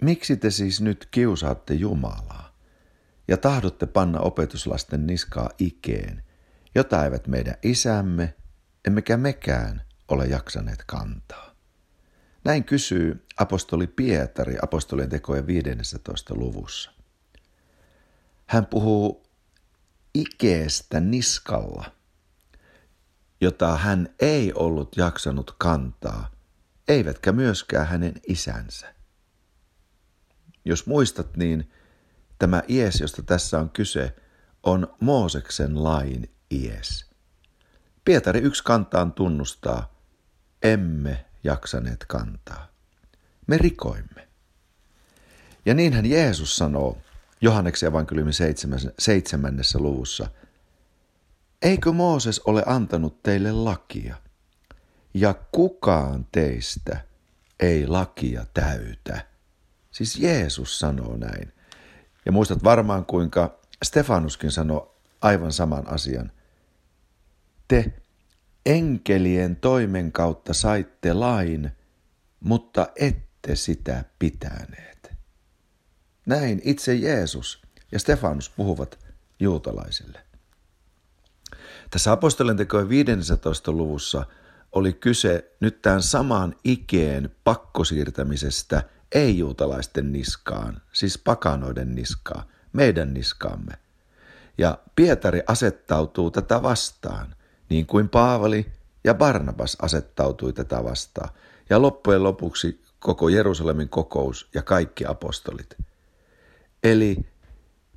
Miksi te siis nyt kiusaatte Jumalaa ja tahdotte panna opetuslasten niskaa ikeen, jota eivät meidän isämme, emmekä mekään ole jaksaneet kantaa? Näin kysyy apostoli Pietari apostolien tekojen 15. luvussa. Hän puhuu ikeestä niskalla, jota hän ei ollut jaksanut kantaa, eivätkä myöskään hänen isänsä. Jos muistat, niin tämä ies, josta tässä on kyse, on Mooseksen lain ies. Pietari yksi kantaan tunnustaa, emme jaksaneet kantaa. Me rikoimme. Ja niinhän Jeesus sanoo Johanneksen evankeliumin seitsemännessä luvussa. Eikö Mooses ole antanut teille lakia? Ja kukaan teistä ei lakia täytä. Siis Jeesus sanoo näin. Ja muistat varmaan kuinka Stefanuskin sanoi aivan saman asian. Te enkelien toimen kautta saitte lain, mutta ette sitä pitäneet. Näin itse Jeesus ja Stefanus puhuvat juutalaisille. Tässä apostolien tekojen 15. luvussa oli kyse nyt tämän saman ikeen pakkosiirtämisestä ei-juutalaisten niskaan, siis pakanoiden niskaan, meidän niskaamme. Ja Pietari asettautuu tätä vastaan niin kuin Paavali ja Barnabas asettautui tätä vastaan, ja loppujen lopuksi koko Jerusalemin kokous ja kaikki apostolit. Eli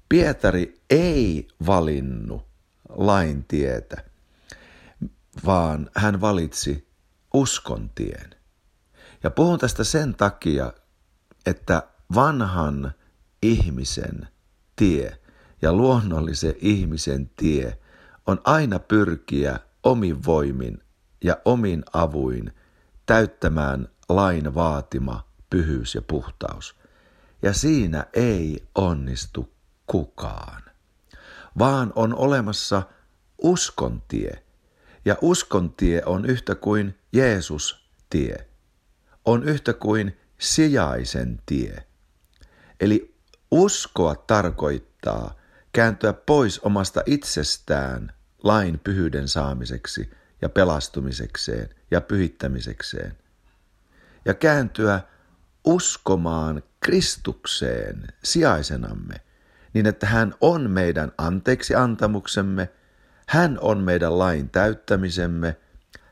Pietari ei valinnut lain tietä, vaan hän valitsi uskon tien. Ja puhun tästä sen takia, että vanhan ihmisen tie ja luonnollisen ihmisen tie on aina pyrkiä omin voimin ja omin avuin täyttämään lain vaatima pyhyys ja puhtaus. Ja siinä ei onnistu kukaan, vaan on olemassa uskontie. Ja uskontie on yhtä kuin Jeesus tie. On yhtä kuin sijaisen tie. Eli uskoa tarkoittaa kääntyä pois omasta itsestään lain pyhyyden saamiseksi ja pelastumisekseen ja pyhittämisekseen. Ja kääntyä uskomaan Kristukseen sijaisenamme, niin että hän on meidän anteeksi antamuksemme, hän on meidän lain täyttämisemme,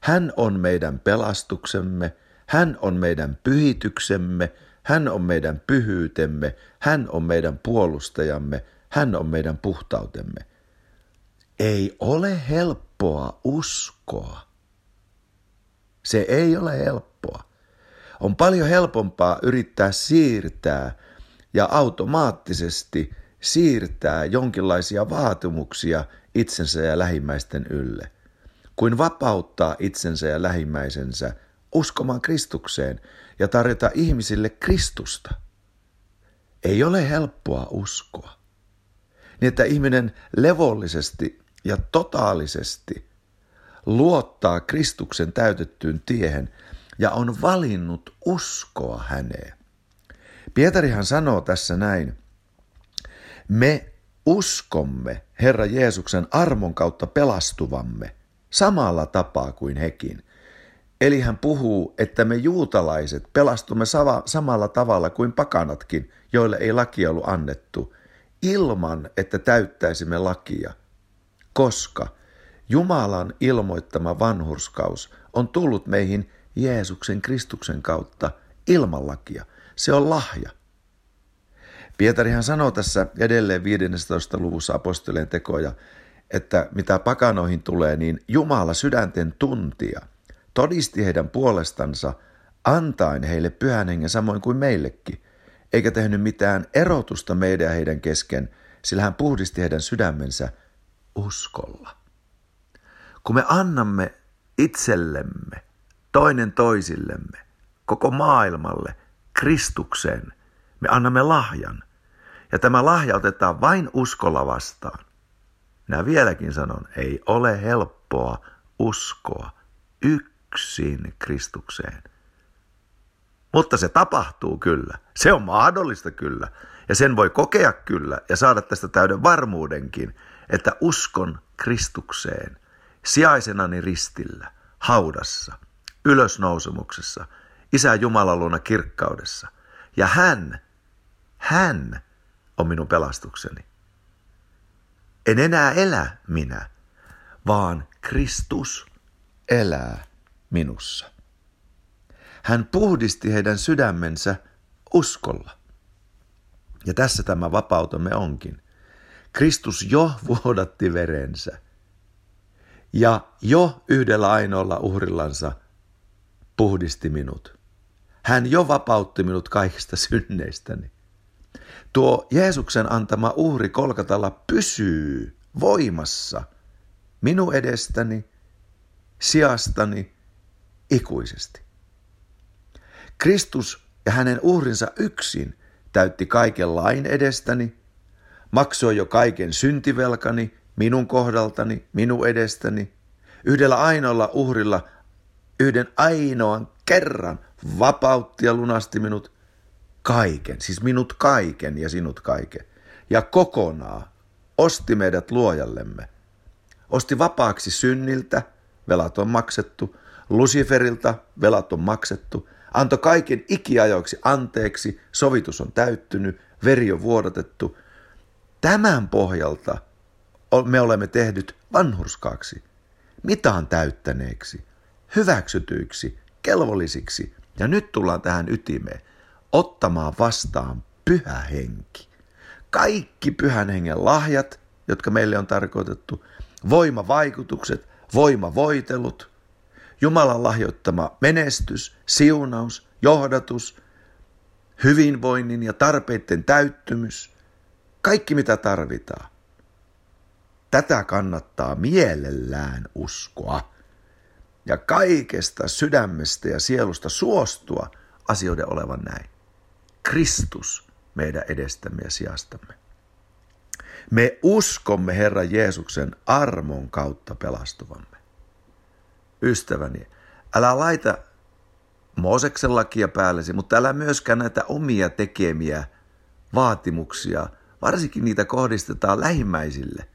hän on meidän pelastuksemme, hän on meidän pyhityksemme, hän on meidän pyhyytemme, hän on meidän puolustajamme, hän on meidän puhtautemme. Ei ole helppoa uskoa. Se ei ole helppoa. On paljon helpompaa yrittää siirtää ja automaattisesti siirtää jonkinlaisia vaatimuksia itsensä ja lähimmäisten ylle, kuin vapauttaa itsensä ja lähimmäisensä uskomaan Kristukseen ja tarjota ihmisille Kristusta. Ei ole helppoa uskoa niin että ihminen levollisesti ja totaalisesti luottaa Kristuksen täytettyyn tiehen ja on valinnut uskoa häneen. Pietarihan sanoo tässä näin, me uskomme Herra Jeesuksen armon kautta pelastuvamme samalla tapaa kuin hekin. Eli hän puhuu, että me juutalaiset pelastumme samalla tavalla kuin pakanatkin, joille ei laki ollut annettu, ilman, että täyttäisimme lakia, koska Jumalan ilmoittama vanhurskaus on tullut meihin Jeesuksen Kristuksen kautta ilman lakia. Se on lahja. Pietarihan sanoo tässä edelleen 15. luvussa apostolien tekoja, että mitä pakanoihin tulee, niin Jumala sydänten tuntia todisti heidän puolestansa antaen heille pyhän hengen samoin kuin meillekin – eikä tehnyt mitään erotusta meidän ja heidän kesken, sillä hän puhdisti heidän sydämensä uskolla. Kun me annamme itsellemme, toinen toisillemme, koko maailmalle, Kristukseen, me annamme lahjan. Ja tämä lahja otetaan vain uskolla vastaan. Minä vieläkin sanon, ei ole helppoa uskoa yksin Kristukseen. Mutta se tapahtuu kyllä. Se on mahdollista kyllä. Ja sen voi kokea kyllä ja saada tästä täyden varmuudenkin, että uskon Kristukseen sijaisenani ristillä, haudassa, ylösnousemuksessa, Isä Jumalan luona kirkkaudessa. Ja hän, hän on minun pelastukseni. En enää elä minä, vaan Kristus elää minussa. Hän puhdisti heidän sydämensä uskolla. Ja tässä tämä vapautemme onkin. Kristus jo vuodatti verensä. Ja jo yhdellä ainoalla uhrillansa puhdisti minut. Hän jo vapautti minut kaikista synneistäni. Tuo Jeesuksen antama uhri kolkatalla pysyy voimassa minun edestäni, sijastani ikuisesti. Kristus ja hänen uhrinsa yksin täytti kaiken lain edestäni, maksoi jo kaiken syntivelkani minun kohdaltani, minun edestäni. Yhdellä ainoalla uhrilla yhden ainoan kerran vapautti ja lunasti minut kaiken, siis minut kaiken ja sinut kaiken. Ja kokonaan osti meidät luojallemme. Osti vapaaksi synniltä, velat on maksettu, Luciferilta velat on maksettu, antoi kaiken ikiajoiksi anteeksi, sovitus on täyttynyt, veri on vuodatettu. Tämän pohjalta me olemme tehdyt vanhurskaaksi, mitaan täyttäneeksi, hyväksytyiksi, kelvollisiksi. Ja nyt tullaan tähän ytimeen, ottamaan vastaan pyhä henki. Kaikki pyhän hengen lahjat, jotka meille on tarkoitettu, voimavaikutukset, voimavoitelut, Jumalan lahjoittama menestys, siunaus, johdatus, hyvinvoinnin ja tarpeiden täyttymys, kaikki mitä tarvitaan. Tätä kannattaa mielellään uskoa ja kaikesta sydämestä ja sielusta suostua asioiden olevan näin. Kristus meidän edestämme ja sijastamme. Me uskomme Herran Jeesuksen armon kautta pelastuvamme ystäväni, älä laita Mooseksen lakia päällesi, mutta älä myöskään näitä omia tekemiä vaatimuksia, varsinkin niitä kohdistetaan lähimmäisille.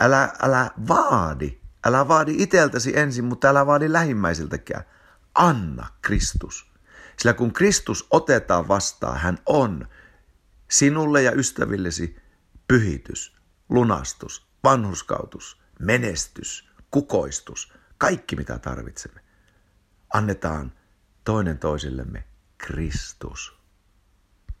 Älä, älä vaadi, älä vaadi iteltäsi ensin, mutta älä vaadi lähimmäisiltäkään. Anna Kristus. Sillä kun Kristus otetaan vastaan, hän on sinulle ja ystävillesi pyhitys, lunastus, vanhuskautus, menestys, kukoistus, kaikki mitä tarvitsemme. Annetaan toinen toisillemme Kristus.